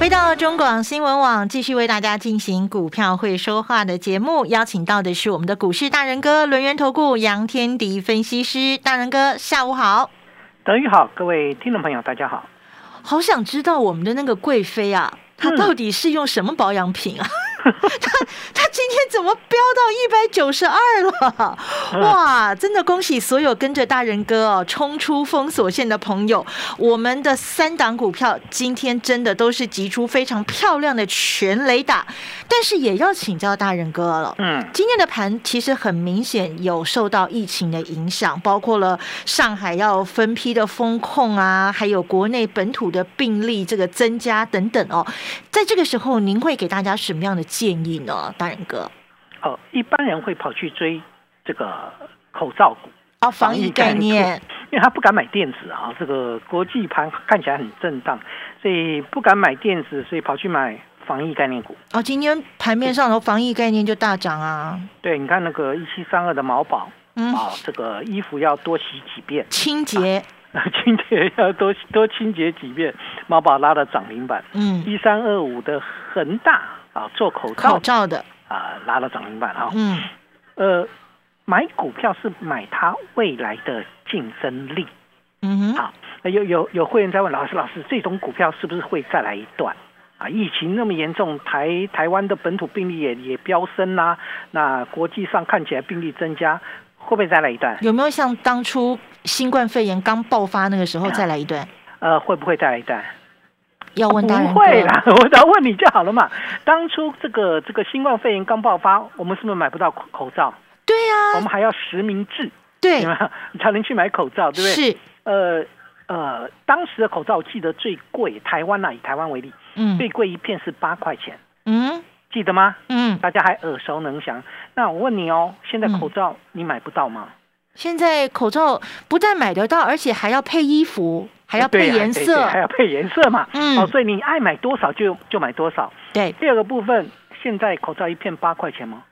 回到中广新闻网，继续为大家进行股票会说话的节目，邀请到的是我们的股市大人哥轮源投顾杨天迪分析师，大人哥下午好，德宇好，各位听众朋友大家好，好想知道我们的那个贵妃啊，她到底是用什么保养品啊？他他今天怎么飙到一百九十二了？哇，真的恭喜所有跟着大人哥哦冲出封锁线的朋友！我们的三档股票今天真的都是集出非常漂亮的全雷打，但是也要请教大人哥了。嗯，今天的盘其实很明显有受到疫情的影响，包括了上海要分批的封控啊，还有国内本土的病例这个增加等等哦。在这个时候，您会给大家什么样的？建议呢，大人哥。哦，一般人会跑去追这个口罩股啊，防疫概念，因为他不敢买电子啊。这个国际盘看起来很震荡，所以不敢买电子，所以跑去买防疫概念股。哦，今天盘面上的防疫概念就大涨啊。对，你看那个一七三二的毛宝，嗯，啊，这个衣服要多洗几遍，清洁，清洁要多多清洁几遍，毛宝拉的涨停板。嗯，一三二五的恒大。啊，做口罩口罩的啊，拉了涨停板哈。嗯，呃，买股票是买它未来的竞争力。嗯哼，好，有有有会员在问老师，老师这种股票是不是会再来一段？啊，疫情那么严重，台台湾的本土病例也也飙升啦，那国际上看起来病例增加，会不会再来一段？有没有像当初新冠肺炎刚爆发那个时候再来一段？呃，会不会再来一段？要问不会啦，我只要问你就好了嘛。当初这个这个新冠肺炎刚爆发，我们是不是买不到口罩？对呀，我们还要实名制，对，才能去买口罩，对不对？是，呃呃，当时的口罩我记得最贵，台湾呐，以台湾为例，嗯，最贵一片是八块钱，嗯，记得吗？嗯，大家还耳熟能详。那我问你哦，现在口罩你买不到吗？现在口罩不但买得到，而且还要配衣服。还要配颜色，还要配颜色嘛？嗯，哦，所以你爱买多少就就买多少。对，第二个部分，现在口罩一片八块钱吗？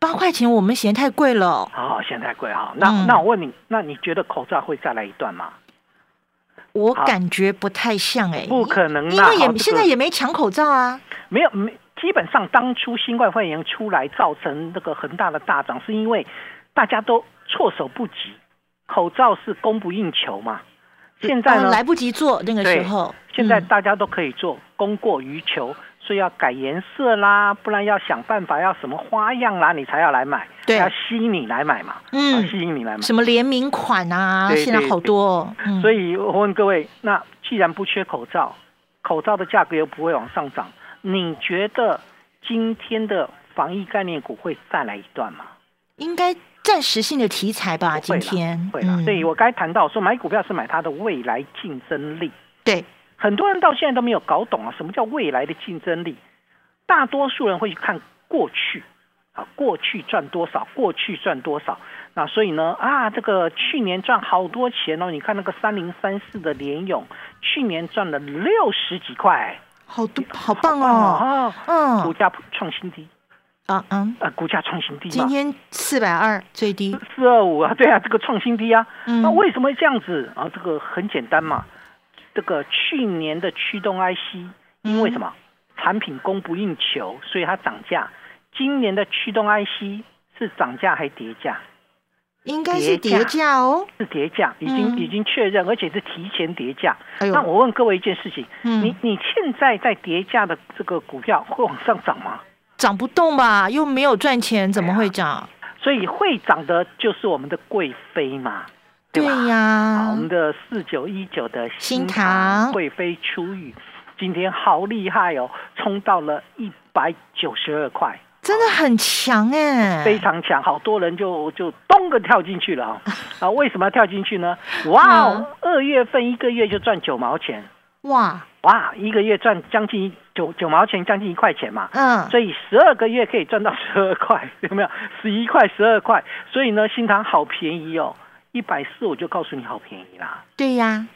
八块钱我们嫌太贵了。好，嫌太贵哈。那那我问你，那你觉得口罩会再来一段吗？我感觉不太像哎，不可能，因为也现在也没抢口罩啊。没有，没，基本上当初新冠肺炎出来造成那个很大的大涨，是因为大家都措手不及，口罩是供不应求嘛。现在呢，来不及做那个时候。现在大家都可以做，供过于求，所以要改颜色啦，不然要想办法要什么花样啦，你才要来买，对要吸引你来买嘛，嗯，吸引你来买。什么联名款啊？现在好多。所以我问各位，那既然不缺口罩，口罩的价格又不会往上涨，你觉得今天的防疫概念股会再来一段吗？应该。暂时性的题材吧，今天会了。所以我该谈到说，买股票是买它的未来竞争力。对，很多人到现在都没有搞懂啊，什么叫未来的竞争力？大多数人会去看过去啊，过去赚多少，过去赚多少。那所以呢，啊，这个去年赚好多钱哦。你看那个三零三四的联勇，去年赚了六十几块，好多，好棒哦。嗯，股价创新低。啊嗯呃，股价创新低，今天四百二最低，四二五啊，对啊，这个创新低啊，那为什么会这样子啊？这个很简单嘛，这个去年的驱动 IC，因为什么？产品供不应求，所以它涨价。今年的驱动 IC 是涨价还跌价？应该是叠价哦，是叠价，已经已经确认，而且是提前叠价。那我问各位一件事情，你你现在在叠价的这个股票会往上涨吗？涨不动吧，又没有赚钱，怎么会涨？所以会涨的就是我们的贵妃嘛，对呀，我们的四九一九的新塘贵妃出狱，今天好厉害哦，冲到了一百九十二块，真的很强哎，非常强，好多人就就咚个跳进去了啊！啊，为什么要跳进去呢？哇哦，二月份一个月就赚九毛钱。哇哇，一个月赚将近九九毛钱，将近一块钱嘛。嗯，所以十二个月可以赚到十二块，有没有？十一块、十二块，所以呢，新塘好便宜哦，一百四我就告诉你好便宜啦。对呀，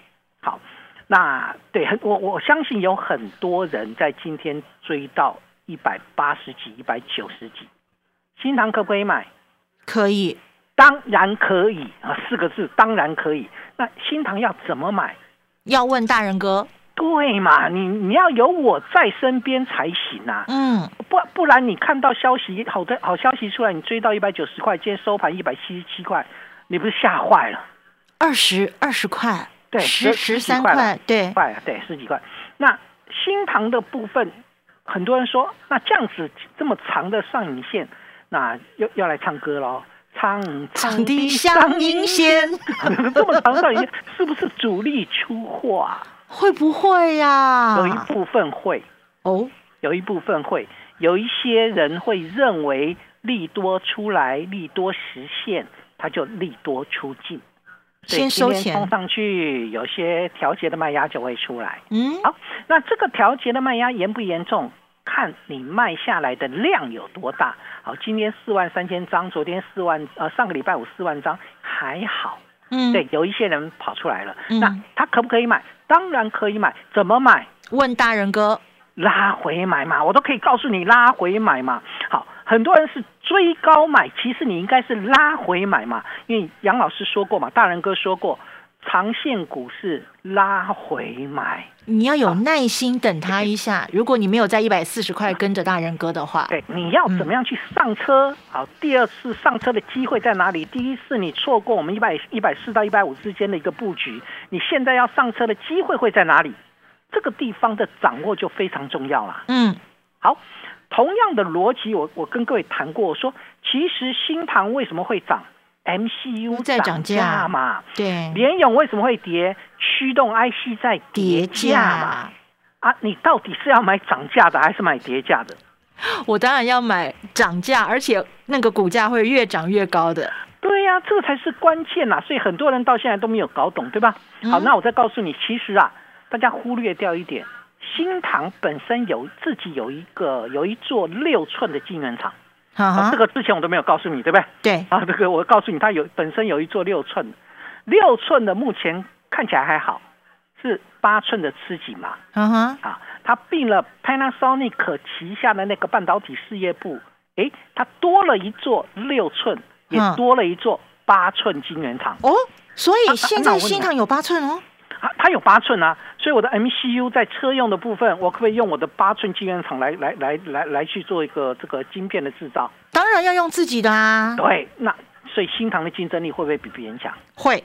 好，那对很我我相信有很多人在今天追到一百八十几、一百九十几，新塘可不可以买？可以，当然可以啊，四个字，当然可以。那新塘要怎么买？要问大人哥，对嘛？你你要有我在身边才行啊。嗯，不不然你看到消息好的好消息出来，你追到一百九十块，今天收盘一百七十七块，你不是吓坏了？二十二十块，对，十十三块，对，块对十几块。那新塘的部分，很多人说，那这样子这么长的上影线，那要要来唱歌喽。唱唱的像银线，这么长的，是不是主力出货啊？会不会呀？有一部分会哦，有一部分会，有一些人会认为利多出来，利多实现，他就利多出尽，先收钱冲上去，有些调节的卖压就会出来。嗯，好，那这个调节的卖压严不严重？看你卖下来的量有多大。好，今天四万三千张，昨天四万，呃，上个礼拜五四万张还好。嗯，对，有一些人跑出来了，那他可不可以买？当然可以买，怎么买？问大人哥，拉回买嘛，我都可以告诉你拉回买嘛。好，很多人是追高买，其实你应该是拉回买嘛，因为杨老师说过嘛，大人哥说过。长线股市拉回买，你要有耐心等它一下。如果你没有在一百四十块跟着大人哥的话，对，你要怎么样去上车？好，第二次上车的机会在哪里？第一次你错过我们一百一百四到一百五之间的一个布局，你现在要上车的机会会在哪里？这个地方的掌握就非常重要了。嗯，好，同样的逻辑，我我跟各位谈过，说其实新盘为什么会涨？MCU 在涨价嘛？对，联勇为什么会跌？驱动 IC 在跌价嘛？啊，你到底是要买涨价的还是买跌价的？我当然要买涨价，而且那个股价会越涨越高的。对呀，这才是关键呐！所以很多人到现在都没有搞懂，对吧？好，那我再告诉你，其实啊，大家忽略掉一点，新塘本身有自己有一个有一座六寸的晶圆厂。啊，这个之前我都没有告诉你，对不对？对啊，这个我告诉你，它有本身有一座六寸，六寸的目前看起来还好，是八寸的吃紧嘛？嗯哼，啊，它并了 Panasonic 旗下的那个半导体事业部，哎，它多了一座六寸，也多了一座八寸晶圆厂。哦，所以现在新厂有八寸哦。啊，它有八寸啊，所以我的 MCU 在车用的部分，我可不可以用我的八寸晶圆厂来来来来来去做一个这个晶片的制造？当然要用自己的啊。对，那所以新唐的竞争力会不会比别人强？会，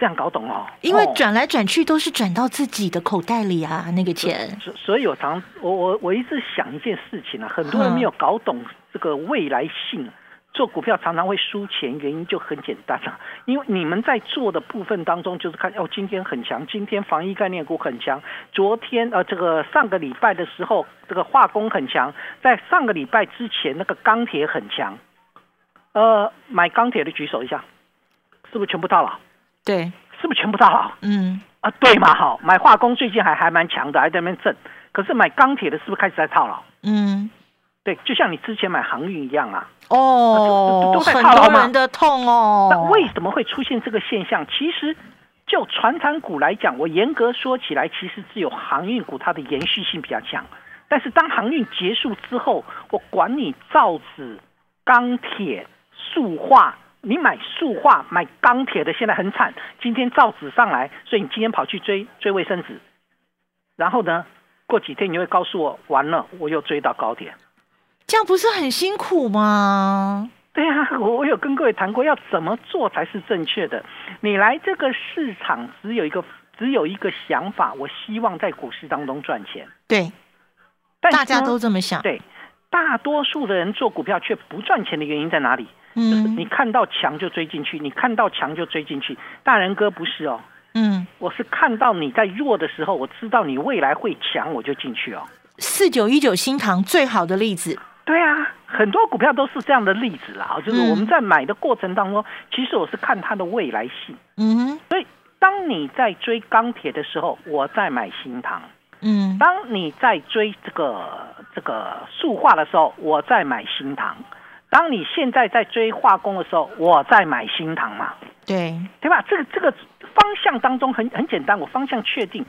这样搞懂哦。因为转来转去都是转到自己的口袋里啊，那个钱。所所以，我常我我我一直想一件事情啊，很多人没有搞懂这个未来性。做股票常常会输钱，原因就很简单了，因为你们在做的部分当中，就是看哦，今天很强，今天防疫概念股很强，昨天呃这个上个礼拜的时候，这个化工很强，在上个礼拜之前那个钢铁很强，呃，买钢铁的举手一下，是不是全部到了？对，是不是全部到了？嗯，啊，对嘛，好，买化工最近还还蛮强的，还在那边挣，可是买钢铁的是不是开始在套牢？嗯。对，就像你之前买航运一样啊，哦都，很多人的痛哦。那为什么会出现这个现象？其实就船产股来讲，我严格说起来，其实只有航运股它的延续性比较强。但是当航运结束之后，我管你造纸、钢铁、塑化，你买塑化、买钢铁的现在很惨。今天造纸上来，所以你今天跑去追追卫生纸，然后呢，过几天你会告诉我，完了，我又追到高点。这样不是很辛苦吗？对啊，我我有跟各位谈过，要怎么做才是正确的。你来这个市场只有一个只有一个想法，我希望在股市当中赚钱。对，大家都这么想。对，大多数的人做股票却不赚钱的原因在哪里？嗯，你看到强就追进去，你看到强就追进去。大人哥不是哦，嗯，我是看到你在弱的时候，我知道你未来会强，我就进去哦。四九一九新塘最好的例子。对啊，很多股票都是这样的例子啦，就是我们在买的过程当中，其实我是看它的未来性。嗯，所以当你在追钢铁的时候，我在买新塘。嗯，当你在追这个这个塑化的时候，我在买新塘；当你现在在追化工的时候，我在买新塘嘛？对，对吧？这个这个方向当中很很简单，我方向确定，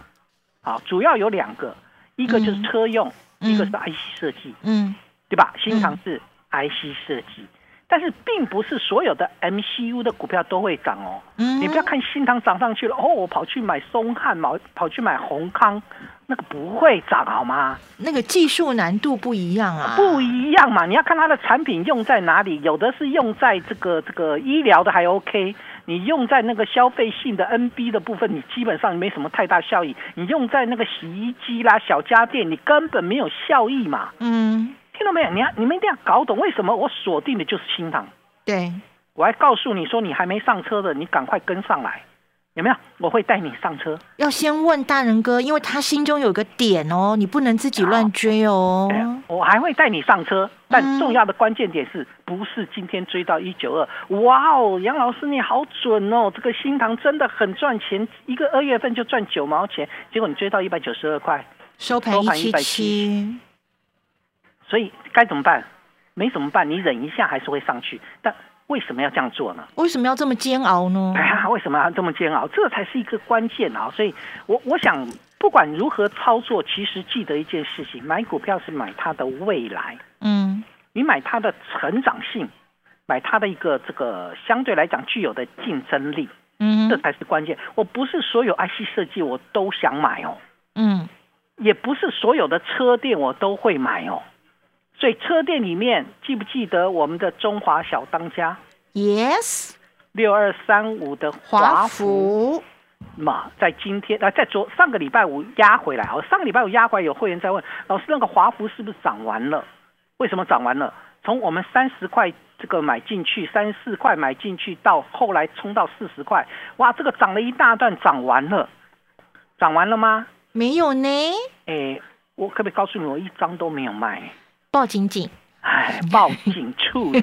好，主要有两个，一个就是车用，一个是 IC 设计，嗯，对吧？新唐是 IC 设计。但是并不是所有的 MCU 的股票都会涨哦。嗯，你不要看新唐涨上去了哦，我跑去买松汉，跑跑去买宏康，那个不会涨好吗？那个技术难度不一样啊，不一样嘛。你要看它的产品用在哪里，有的是用在这个这个医疗的还 OK，你用在那个消费性的 NB 的部分，你基本上没什么太大效益。你用在那个洗衣机啦、小家电，你根本没有效益嘛。嗯。听到没有？你要你们一定要搞懂为什么我锁定的就是新塘。对，我还告诉你说，你还没上车的，你赶快跟上来，有没有？我会带你上车。要先问大人哥，因为他心中有个点哦，你不能自己乱追哦。我还会带你上车，但重要的关键点是不是今天追到一九二？哇哦，杨老师你好准哦，这个新塘真的很赚钱，一个二月份就赚九毛钱，结果你追到一百九十二块，收盘一百七。所以该怎么办？没怎么办？你忍一下还是会上去。但为什么要这样做呢？为什么要这么煎熬呢？哎呀，为什么要这么煎熬？这才是一个关键啊！所以，我我想，不管如何操作，其实记得一件事情：买股票是买它的未来。嗯，你买它的成长性，买它的一个这个相对来讲具有的竞争力。嗯，这才是关键。我不是所有 IC 设计我都想买哦。嗯，也不是所有的车店我都会买哦。所以车店里面记不记得我们的中华小当家？Yes，六二三五的华福嘛，在今天啊，在昨上个礼拜五压回来哦，上个礼拜五压回来，有会员在问老师，那个华福是不是涨完了？为什么涨完了？从我们三十块这个买进去，三十四块买进去，到后来冲到四十块，哇，这个涨了一大段，涨完了，涨完了吗？没有呢。哎，我可不可以告诉你，我一张都没有卖。报警警，哎，报警处理，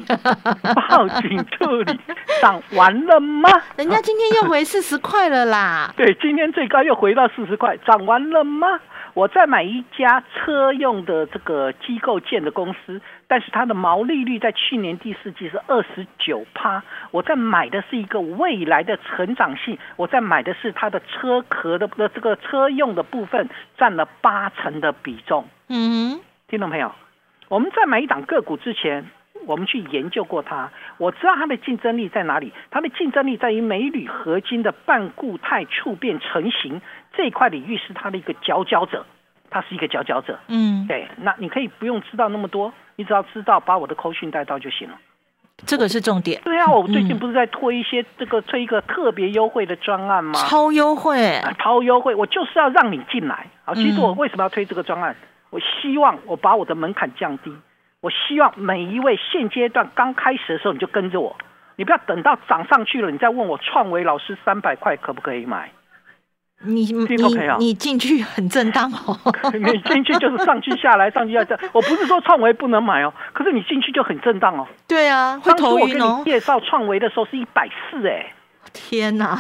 报警处理，涨完了吗？人家今天又回四十块了啦。对，今天最高又回到四十块，涨完了吗？我在买一家车用的这个机构建的公司，但是它的毛利率在去年第四季是二十九趴。我在买的是一个未来的成长性，我在买的是它的车壳的的这个车用的部分，占了八成的比重。嗯，听众朋友。我们在买一档个股之前，我们去研究过它，我知道它的竞争力在哪里。它的竞争力在于镁铝合金的半固态触变成型这一块领域是它的一个佼佼者，它是一个佼佼者。嗯，对，那你可以不用知道那么多，你只要知道把我的口讯带到就行了。这个是重点。对啊，我最近不是在推一些这个推一个特别优惠的专案吗？超优惠，超优惠，我就是要让你进来。好，其实我为什么要推这个专案？我希望我把我的门槛降低，我希望每一位现阶段刚开始的时候你就跟着我，你不要等到涨上去了，你再问我创维老师三百块可不可以买？你你你进去很正当哦，你进去就是上去下来 上去下来，我不是说创维不能买哦，可是你进去就很正当哦。对啊，会头晕哦。介绍创维的时候是一百四哎，天哪，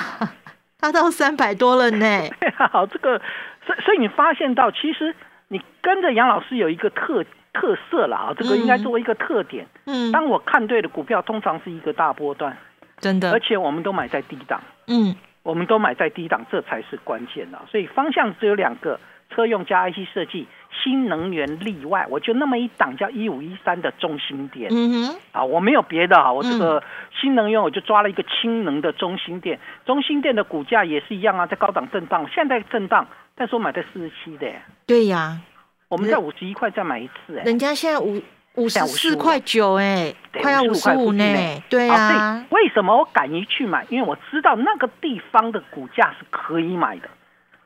它到三百多了呢。好，这个所所以你发现到其实。你跟着杨老师有一个特特色了啊，这个应该作为一个特点。嗯，当我看对的股票，通常是一个大波段，真的，而且我们都买在低档。嗯，我们都买在低档，这才是关键的。所以方向只有两个：车用加 IC 设计，新能源例外。我就那么一档叫一五一三的中心点。嗯哼，啊，我没有别的啊，我这个新能源我就抓了一个氢能的中心点。中心店的股价也是一样啊，在高档震荡，现在震荡。但是我买在四十七的，对呀，我们在五十一块再买一次，哎，人家现在五五十四块九，哎，快要五十五呢，对啊。为什么我敢于去买？因为我知道那个地方的股价是可以买的，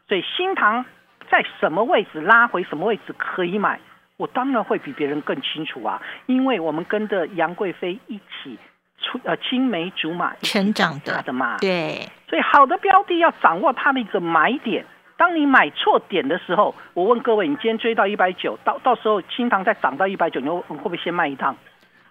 所以新塘在什么位置拉回什么位置可以买，我当然会比别人更清楚啊，因为我们跟着杨贵妃一起出呃青梅竹马成长的嘛，对，所以好的标的要掌握它的一个买点。当你买错点的时候，我问各位，你今天追到一百九，到到时候新塘再涨到一百九，你会会不会先卖一趟？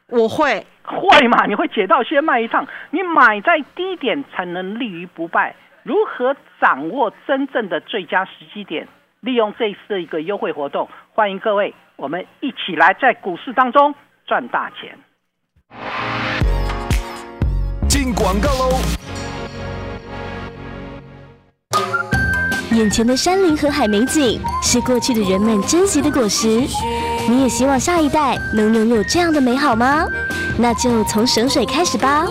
我会，会嘛？你会解到先卖一趟？你买在低点才能立于不败，如何掌握真正的最佳时机点？利用这一次的一个优惠活动，欢迎各位，我们一起来在股市当中赚大钱。进广告喽！眼前的山林和海美景是过去的人们珍惜的果实，你也希望下一代能拥有这样的美好吗？那就从省水开始吧。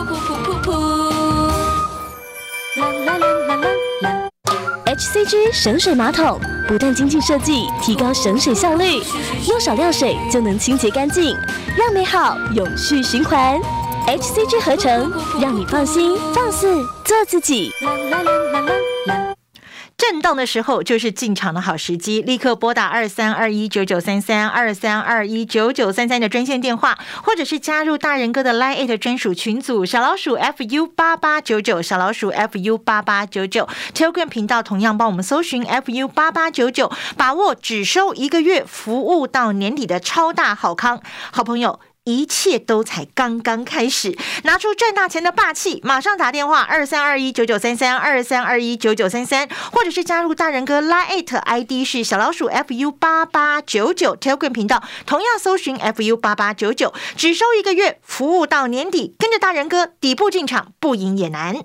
HCG 省水马桶不但精进设计，提高省水效率，用少量水就能清洁干净，让美好永续循环。HCG 合成，让你放心放肆做自己。啦啦啦啦啦震荡的时候就是进场的好时机，立刻拨打二三二一九九三三二三二一九九三三的专线电话，或者是加入大人哥的 Line 专属群组小老鼠 fu 八八九九小老鼠 fu 八八九九 Telegram 频道同样帮我们搜寻 fu 八八九九，把握只收一个月，服务到年底的超大好康，好朋友。一切都才刚刚开始，拿出赚大钱的霸气，马上打电话二三二一九九三三二三二一九九三三，或者是加入大人哥拉艾特 ID 是小老鼠 fu 八八九九 Telegram 频道，同样搜寻 fu 八八九九，只收一个月，服务到年底，跟着大人哥底部进场，不赢也难。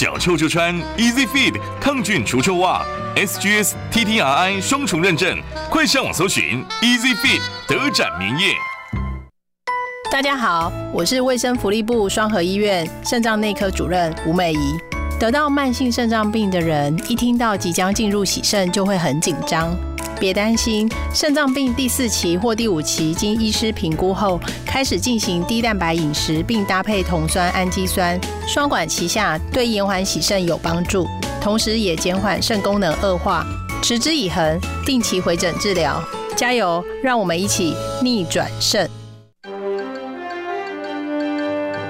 脚臭就穿 Easy Feed 抗菌除臭袜，SGS TTRI 双重认证，快上网搜寻 Easy Feed 德展名业。大家好，我是卫生福利部双河医院肾脏内科主任吴美仪。得到慢性肾脏病的人，一听到即将进入洗肾，就会很紧张。别担心，肾脏病第四期或第五期，经医师评估后，开始进行低蛋白饮食，并搭配酮酸氨基酸，双管齐下，对延缓洗肾有帮助，同时也减缓肾功能恶化。持之以恒，定期回诊治疗，加油！让我们一起逆转肾。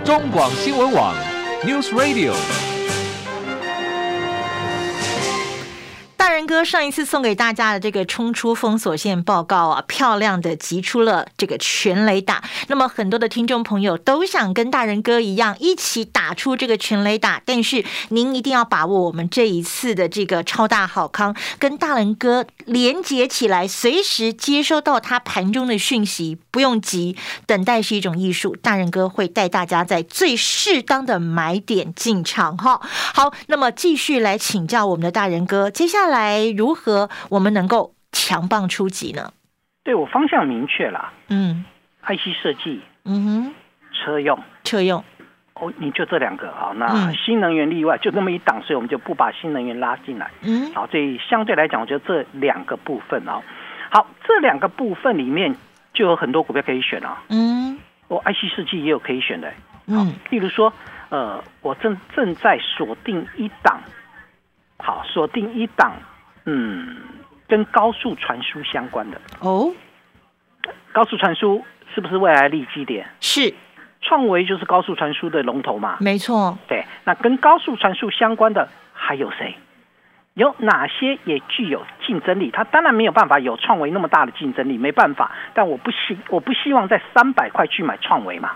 中广新闻网，News Radio。哥上一次送给大家的这个冲出封锁线报告啊，漂亮的集出了这个全雷打。那么很多的听众朋友都想跟大人哥一样一起打出这个全雷打，但是您一定要把握我们这一次的这个超大好康，跟大人哥连接起来，随时接收到他盘中的讯息，不用急，等待是一种艺术。大人哥会带大家在最适当的买点进场哈。好，那么继续来请教我们的大人哥，接下来。如何我们能够强棒出击呢？对我方向明确了，嗯，IC 设计，嗯哼，车用，车用，哦，你就这两个。啊，那新能源例外，就那么一档，所以我们就不把新能源拉进来，嗯，好，所以相对来讲，我觉得这两个部分啊，好，这两个部分里面就有很多股票可以选啊，嗯，我 IC 设计也有可以选的，嗯，例如说，呃，我正正在锁定一档，好，锁定一档。嗯，跟高速传输相关的哦，高速传输是不是未来利基点？是，创维就是高速传输的龙头嘛？没错。对，那跟高速传输相关的还有谁？有哪些也具有竞争力？它当然没有办法有创维那么大的竞争力，没办法。但我不希我不希望在三百块去买创维嘛？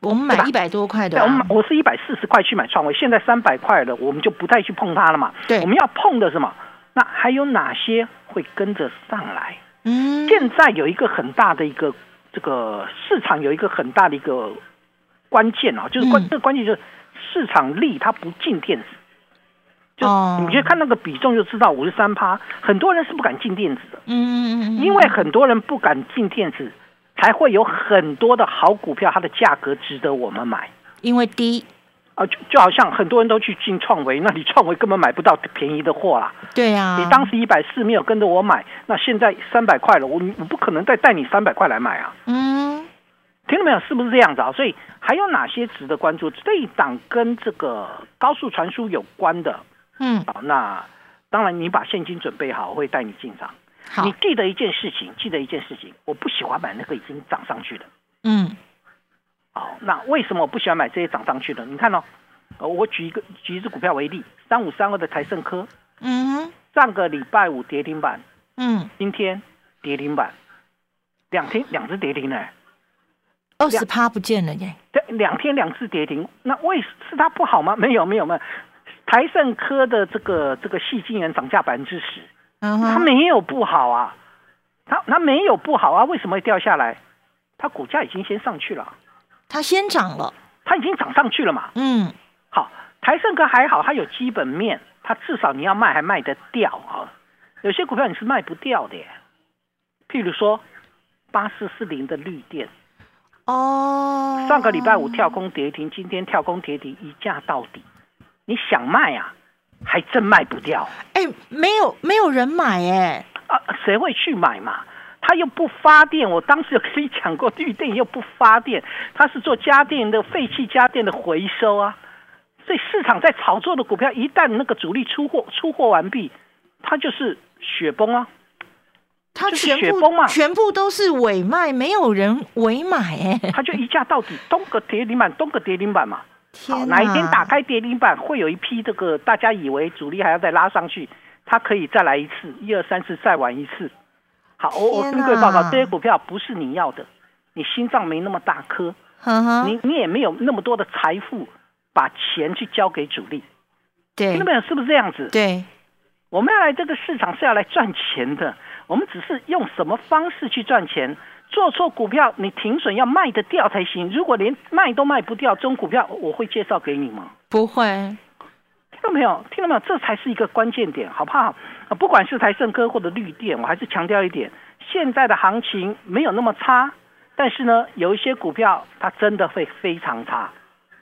我们买一百多块的，我我是一百四十块去买创维，现在三百块了，我们就不再去碰它了嘛？对，我们要碰的什么？那还有哪些会跟着上来？嗯，现在有一个很大的一个这个市场有一个很大的一个关键啊，就是关这个关键就是市场力它不进电子，就你就看那个比重就知道五十三趴，很多人是不敢进电子的，嗯嗯嗯，因为很多人不敢进电子，才会有很多的好股票，它的价格值得我们买，因为低。啊，就就好像很多人都去进创维，那你创维根本买不到便宜的货啦。对呀，你当时一百四没有跟着我买，那现在三百块了，我我不可能再带你三百块来买啊。嗯，听到没有？是不是这样子啊？所以还有哪些值得关注？这一档跟这个高速传输有关的，嗯，好，那当然你把现金准备好，我会带你进场。好，你记得一件事情，记得一件事情，我不喜欢买那个已经涨上去的。嗯，好，那为什么我不喜欢买这些涨上去的？你看哦，我举一个举一只股票为例，三五三二的台盛科，嗯，上个礼拜五跌停板，嗯，今天跌停板，两天两只跌停呢。二十趴不见了耶！对，两天两次跌停，那为是它不好吗？没有，没有，没有。台盛科的这个这个细晶圆涨价百分之十，它没有不好啊，它它没有不好啊，为什么会掉下来？它股价已经先上去了，它先涨了，它已经涨上去了嘛。嗯，好，台盛科还好，它有基本面，它至少你要卖还卖得掉啊。有些股票你是卖不掉的，譬如说八四四零的绿电。哦，上个礼拜五跳空跌停，今天跳空跌停一价到底，你想卖啊，还真卖不掉。哎，没有没有人买哎，啊，谁会去买嘛？他又不发电，我当时有跟你讲过，绿电又不发电，他是做家电的废弃家电的回收啊。所以市场在炒作的股票，一旦那个主力出货出货完毕，它就是雪崩啊。它全部全部都是尾卖，没有人尾买哎，它就一价到底，东个跌停板，东个跌停板嘛。好，哪一天打开跌停板，会有一批这个大家以为主力还要再拉上去，它可以再来一次，一二三四再玩一次。好，我我跟各位报告，这些股票不是你要的，你心脏没那么大颗，你你也没有那么多的财富，把钱去交给主力。对，听到没有？是不是这样子？对，我们要来这个市场是要来赚钱的。我们只是用什么方式去赚钱？做错股票，你停损要卖得掉才行。如果连卖都卖不掉，这种股票我会介绍给你吗？不会。听到没有？听到没有？这才是一个关键点，好不好？啊不管是台盛科或者绿电，我还是强调一点：现在的行情没有那么差，但是呢，有一些股票它真的会非常差，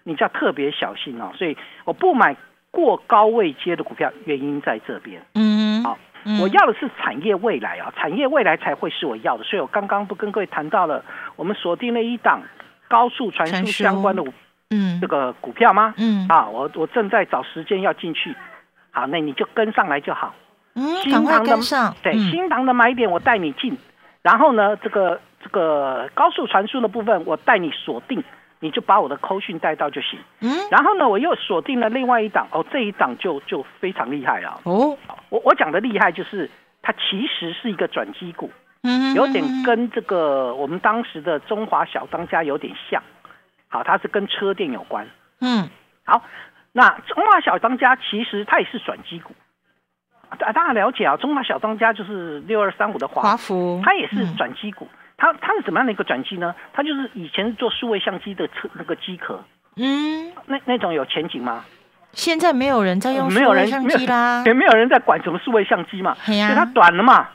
你就要特别小心哦。所以我不买过高位接的股票，原因在这边。嗯，好。我要的是产业未来啊，产业未来才会是我要的，所以我刚刚不跟各位谈到了，我们锁定了一档高速传输相关的嗯这个股票吗？嗯啊，我我正在找时间要进去，好，那你就跟上来就好。嗯，新塘的上。对，新塘的买点我带你进，然后呢，这个这个高速传输的部分我带你锁定。你就把我的扣讯带到就行。嗯，然后呢，我又锁定了另外一档哦，这一档就就非常厉害了。哦，我我讲的厉害就是它其实是一个转机股，嗯，有点跟这个我们当时的中华小当家有点像。好，它是跟车电有关。嗯，好，那中华小当家其实它也是转机股。大大家了解啊，中华小当家就是六二三五的华福，它也是转机股。它它是怎么样的一个转机呢？它就是以前是做数位相机的车那个机壳，嗯，那那种有前景吗？现在没有人在用数位相机啦，也 没有人在管什么数位相机嘛，所以它短了嘛，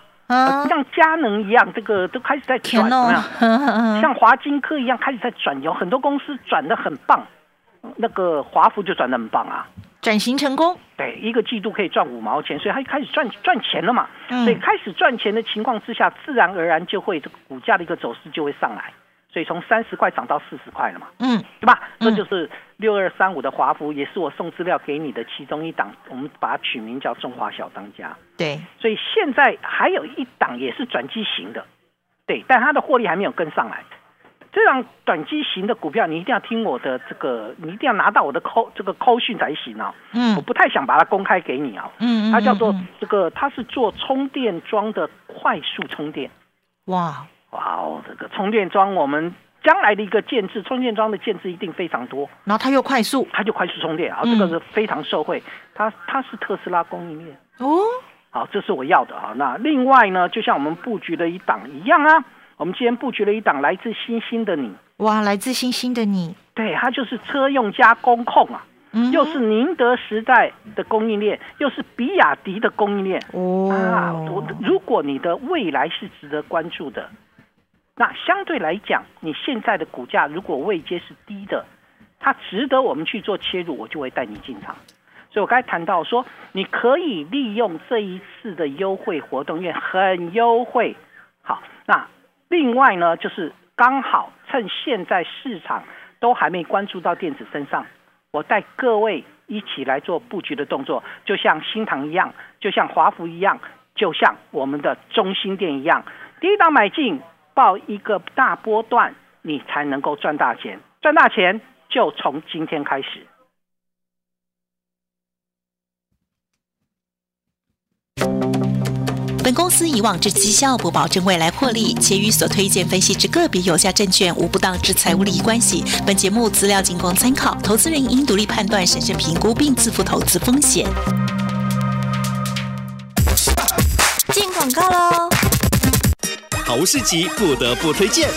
像佳能一样，这个都开始在转，怎么样？像华金科一样开始在转，有很多公司转的很棒，那个华孚就转的很棒啊。转型成功，对，一个季度可以赚五毛钱，所以它开始赚赚钱了嘛。所以开始赚钱的情况之下，自然而然就会这个股价的一个走势就会上来。所以从三十块涨到四十块了嘛，嗯，对吧？这就是六二三五的华孚，也是我送资料给你的其中一档，我们把它取名叫中华小当家。对，所以现在还有一档也是转机型的，对，但它的获利还没有跟上来。这样短期型的股票，你一定要听我的这个，你一定要拿到我的扣这个扣讯才行啊。嗯，我不太想把它公开给你啊。嗯它叫做这个，它是做充电桩的快速充电。哇哇哦，这个充电桩，我们将来的一个建制，充电桩的建制一定非常多。然后它又快速，它就快速充电啊，这个是非常受惠。它它是特斯拉供应链哦。好，这是我要的啊。那另外呢，就像我们布局的一档一样啊。我们今天布局了一档来自星星的你，哇，来自星星的你，对，它就是车用加工控啊，又是宁德时代的供应链，又是比亚迪的供应链哦。啊，如果你的未来是值得关注的，那相对来讲，你现在的股价如果位阶是低的，它值得我们去做切入，我就会带你进场。所以我刚才谈到说，你可以利用这一次的优惠活动，因为很优惠。好，那。另外呢，就是刚好趁现在市场都还没关注到电子身上，我带各位一起来做布局的动作，就像新塘一样，就像华福一样，就像我们的中心店一样，第一档买进，报一个大波段，你才能够赚大钱，赚大钱就从今天开始。本公司以往之绩效不保证未来获利，且与所推荐分析之个别有价证券无不当之财务利益关系。本节目资料仅供参考，投资人应独立判断、审慎评估并自负投资风险。进广告喽！好市集不得不推荐。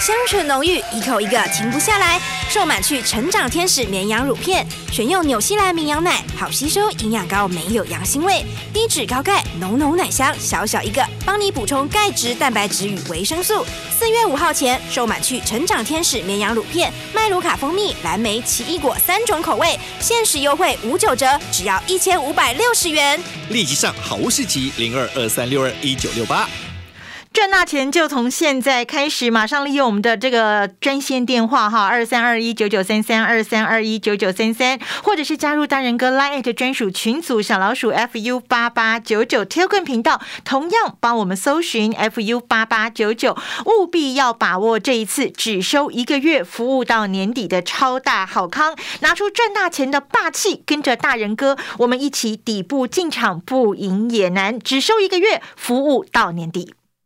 香醇浓郁，一口一个停不下来。瘦满去成长天使绵羊乳片，选用纽西兰绵羊奶，好吸收，营养高，没有羊腥味，低脂高钙，浓浓奶香，小小一个，帮你补充钙质、蛋白质与维生素。四月五号前，瘦满去成长天使绵羊乳片，麦卢卡蜂蜜、蓝莓、奇异果三种口味，限时优惠五九折，只要一千五百六十元。立即上好物市集零二二三六二一九六八。赚大钱就从现在开始，马上利用我们的这个专线电话哈，二三二一九九三三二三二一九九三三，或者是加入大人哥 Line 专属群组小老鼠 fu 八八九九 Telegram 频道，同样帮我们搜寻 fu 八八九九，务必要把握这一次只收一个月，服务到年底的超大好康，拿出赚大钱的霸气，跟着大人哥，我们一起底部进场，不赢也难，只收一个月，服务到年底。